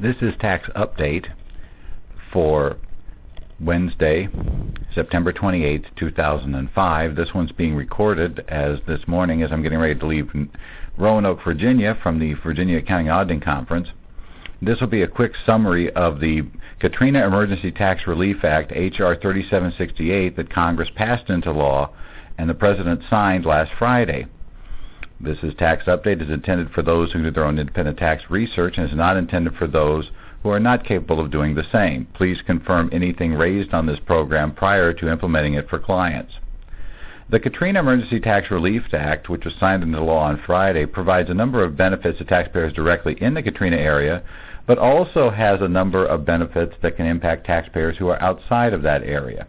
This is tax update for Wednesday, September 28th, 2005. This one's being recorded as this morning as I'm getting ready to leave Roanoke, Virginia from the Virginia Accounting Auditing Conference. This will be a quick summary of the Katrina Emergency Tax Relief Act, H.R. 3768, that Congress passed into law and the President signed last Friday. This is tax update is intended for those who do their own independent tax research and is not intended for those who are not capable of doing the same. Please confirm anything raised on this program prior to implementing it for clients. The Katrina Emergency Tax Relief Act, which was signed into law on Friday, provides a number of benefits to taxpayers directly in the Katrina area, but also has a number of benefits that can impact taxpayers who are outside of that area.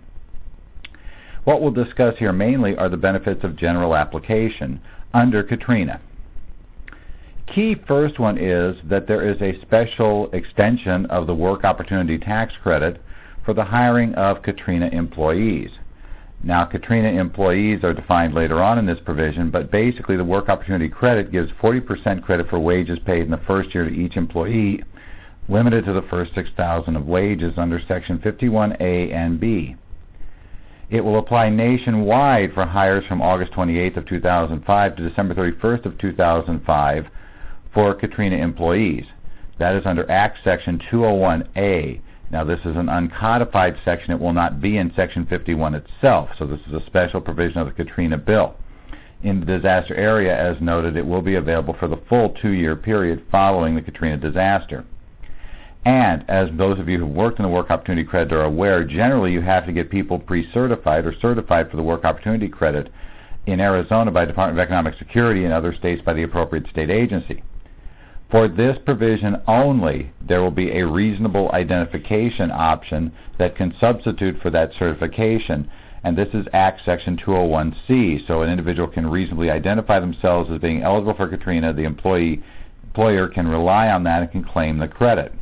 What we'll discuss here mainly are the benefits of general application under Katrina. Key first one is that there is a special extension of the Work Opportunity Tax Credit for the hiring of Katrina employees. Now, Katrina employees are defined later on in this provision, but basically the Work Opportunity Credit gives 40% credit for wages paid in the first year to each employee, limited to the first 6,000 of wages under Section 51A and B. It will apply nationwide for hires from August 28th of 2005 to December 31st of 2005 for Katrina employees. That is under Act Section 201A. Now this is an uncodified section. It will not be in Section 51 itself, so this is a special provision of the Katrina bill. In the disaster area, as noted, it will be available for the full two-year period following the Katrina disaster. And as those of you who have worked in the Work Opportunity Credit are aware, generally you have to get people pre-certified or certified for the Work Opportunity Credit in Arizona by Department of Economic Security and other states by the appropriate state agency. For this provision only, there will be a reasonable identification option that can substitute for that certification, and this is Act Section 201C, so an individual can reasonably identify themselves as being eligible for Katrina. The employee, employer can rely on that and can claim the credit.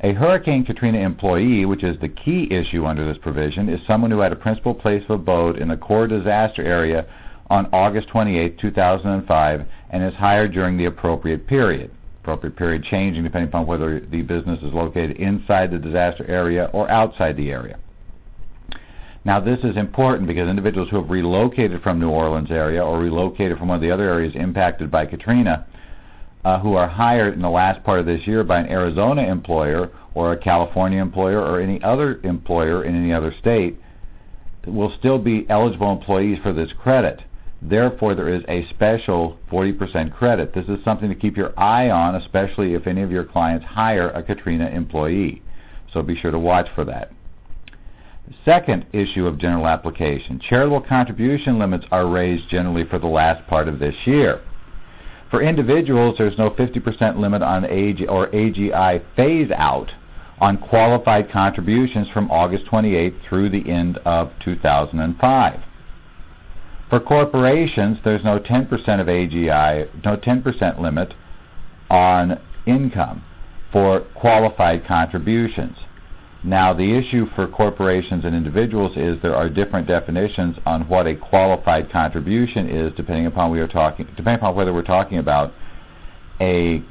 A Hurricane Katrina employee, which is the key issue under this provision, is someone who had a principal place of abode in the core disaster area on August 28, 2005, and is hired during the appropriate period. Appropriate period changing depending upon whether the business is located inside the disaster area or outside the area. Now this is important because individuals who have relocated from New Orleans area or relocated from one of the other areas impacted by Katrina uh, who are hired in the last part of this year by an Arizona employer or a California employer or any other employer in any other state will still be eligible employees for this credit. Therefore, there is a special 40% credit. This is something to keep your eye on, especially if any of your clients hire a Katrina employee. So be sure to watch for that. Second issue of general application. Charitable contribution limits are raised generally for the last part of this year. For individuals, there's no 50% limit on AG or AGI phase out on qualified contributions from August 28th through the end of 2005. For corporations, there's no 10% of AGI, no 10% limit on income for qualified contributions. Now, the issue for corporations and individuals is there are different definitions on what a qualified contribution is, depending upon we are talking, depending upon whether we're talking about a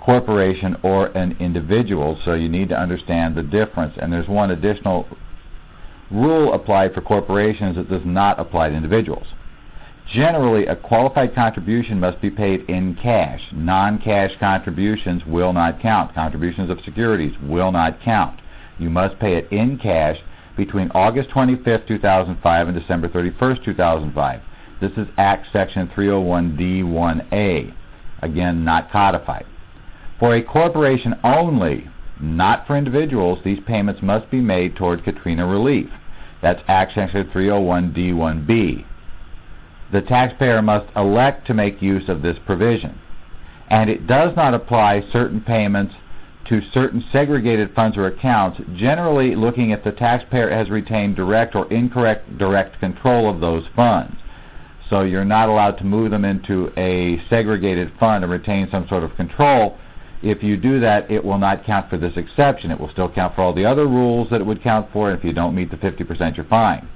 corporation or an individual. So you need to understand the difference. And there's one additional rule applied for corporations that does not apply to individuals. Generally, a qualified contribution must be paid in cash. Non-cash contributions will not count. Contributions of securities will not count. You must pay it in cash between August 25, 2005 and December 31, 2005. This is Act Section 301D1A. Again, not codified. For a corporation only, not for individuals, these payments must be made toward Katrina relief. That's Act Section 301D1B. The taxpayer must elect to make use of this provision. And it does not apply certain payments to certain segregated funds or accounts, generally looking at the taxpayer has retained direct or incorrect direct control of those funds. So you're not allowed to move them into a segregated fund and retain some sort of control. If you do that, it will not count for this exception. It will still count for all the other rules that it would count for. And if you don't meet the 50%, you're fine.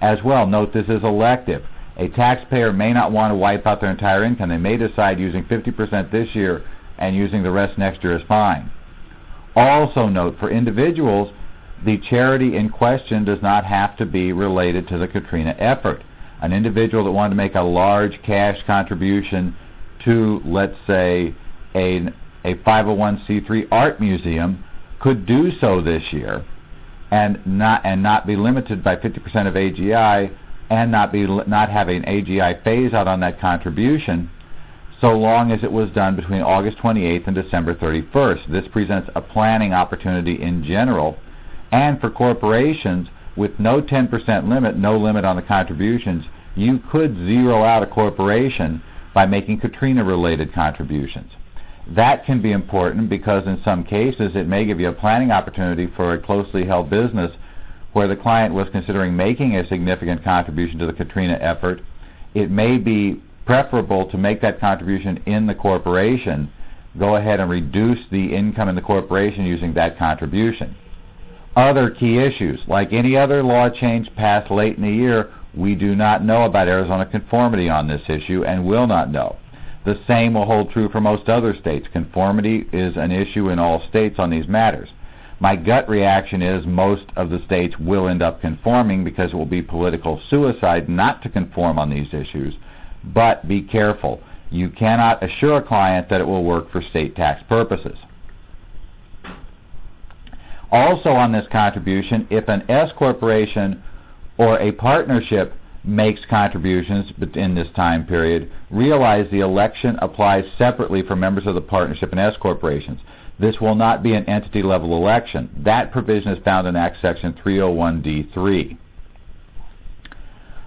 As well, note this is elective. A taxpayer may not want to wipe out their entire income. They may decide using 50% this year and using the rest next year is fine. Also note, for individuals, the charity in question does not have to be related to the Katrina effort. An individual that wanted to make a large cash contribution to, let's say, a, a 501c3 art museum could do so this year and not and not be limited by 50% of AGI and not be not having AGI phase out on that contribution so long as it was done between August 28th and December 31st. This presents a planning opportunity in general and for corporations with no 10% limit, no limit on the contributions, you could zero out a corporation by making Katrina related contributions. That can be important because in some cases it may give you a planning opportunity for a closely held business where the client was considering making a significant contribution to the Katrina effort. It may be preferable to make that contribution in the corporation, go ahead and reduce the income in the corporation using that contribution. Other key issues, like any other law change passed late in the year, we do not know about Arizona conformity on this issue and will not know. The same will hold true for most other states. Conformity is an issue in all states on these matters. My gut reaction is most of the states will end up conforming because it will be political suicide not to conform on these issues. But be careful. You cannot assure a client that it will work for state tax purposes. Also on this contribution, if an S corporation or a partnership makes contributions in this time period, realize the election applies separately for members of the partnership and S corporations. This will not be an entity level election. That provision is found in Act Section 301D3.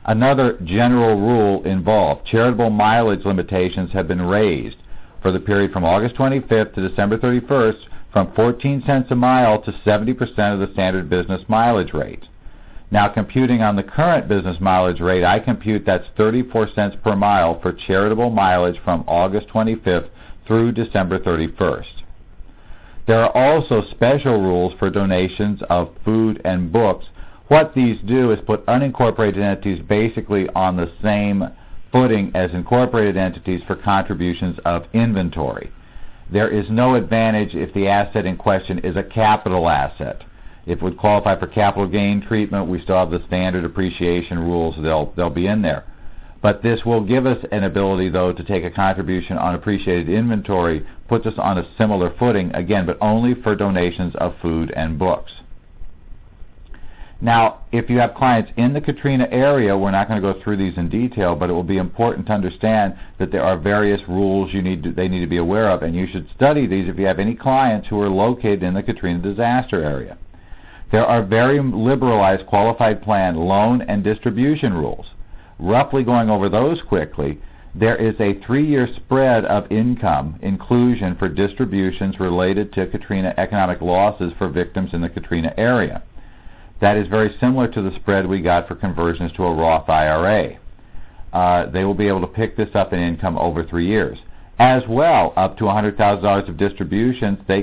Another general rule involved. Charitable mileage limitations have been raised for the period from August 25th to December 31st from 14 cents a mile to 70% of the standard business mileage rate. Now computing on the current business mileage rate, I compute that's 34 cents per mile for charitable mileage from August 25th through December 31st. There are also special rules for donations of food and books. What these do is put unincorporated entities basically on the same footing as incorporated entities for contributions of inventory. There is no advantage if the asset in question is a capital asset. If it would qualify for capital gain treatment, we still have the standard appreciation rules. They'll, they'll be in there. But this will give us an ability, though, to take a contribution on appreciated inventory, puts us on a similar footing, again, but only for donations of food and books. Now, if you have clients in the Katrina area, we're not going to go through these in detail, but it will be important to understand that there are various rules you need to, they need to be aware of, and you should study these if you have any clients who are located in the Katrina disaster area. There are very liberalized qualified plan loan and distribution rules roughly going over those quickly, there is a three-year spread of income inclusion for distributions related to Katrina economic losses for victims in the Katrina area. That is very similar to the spread we got for conversions to a Roth IRA. Uh, they will be able to pick this up in income over three years. As well, up to $100,000 of distributions, they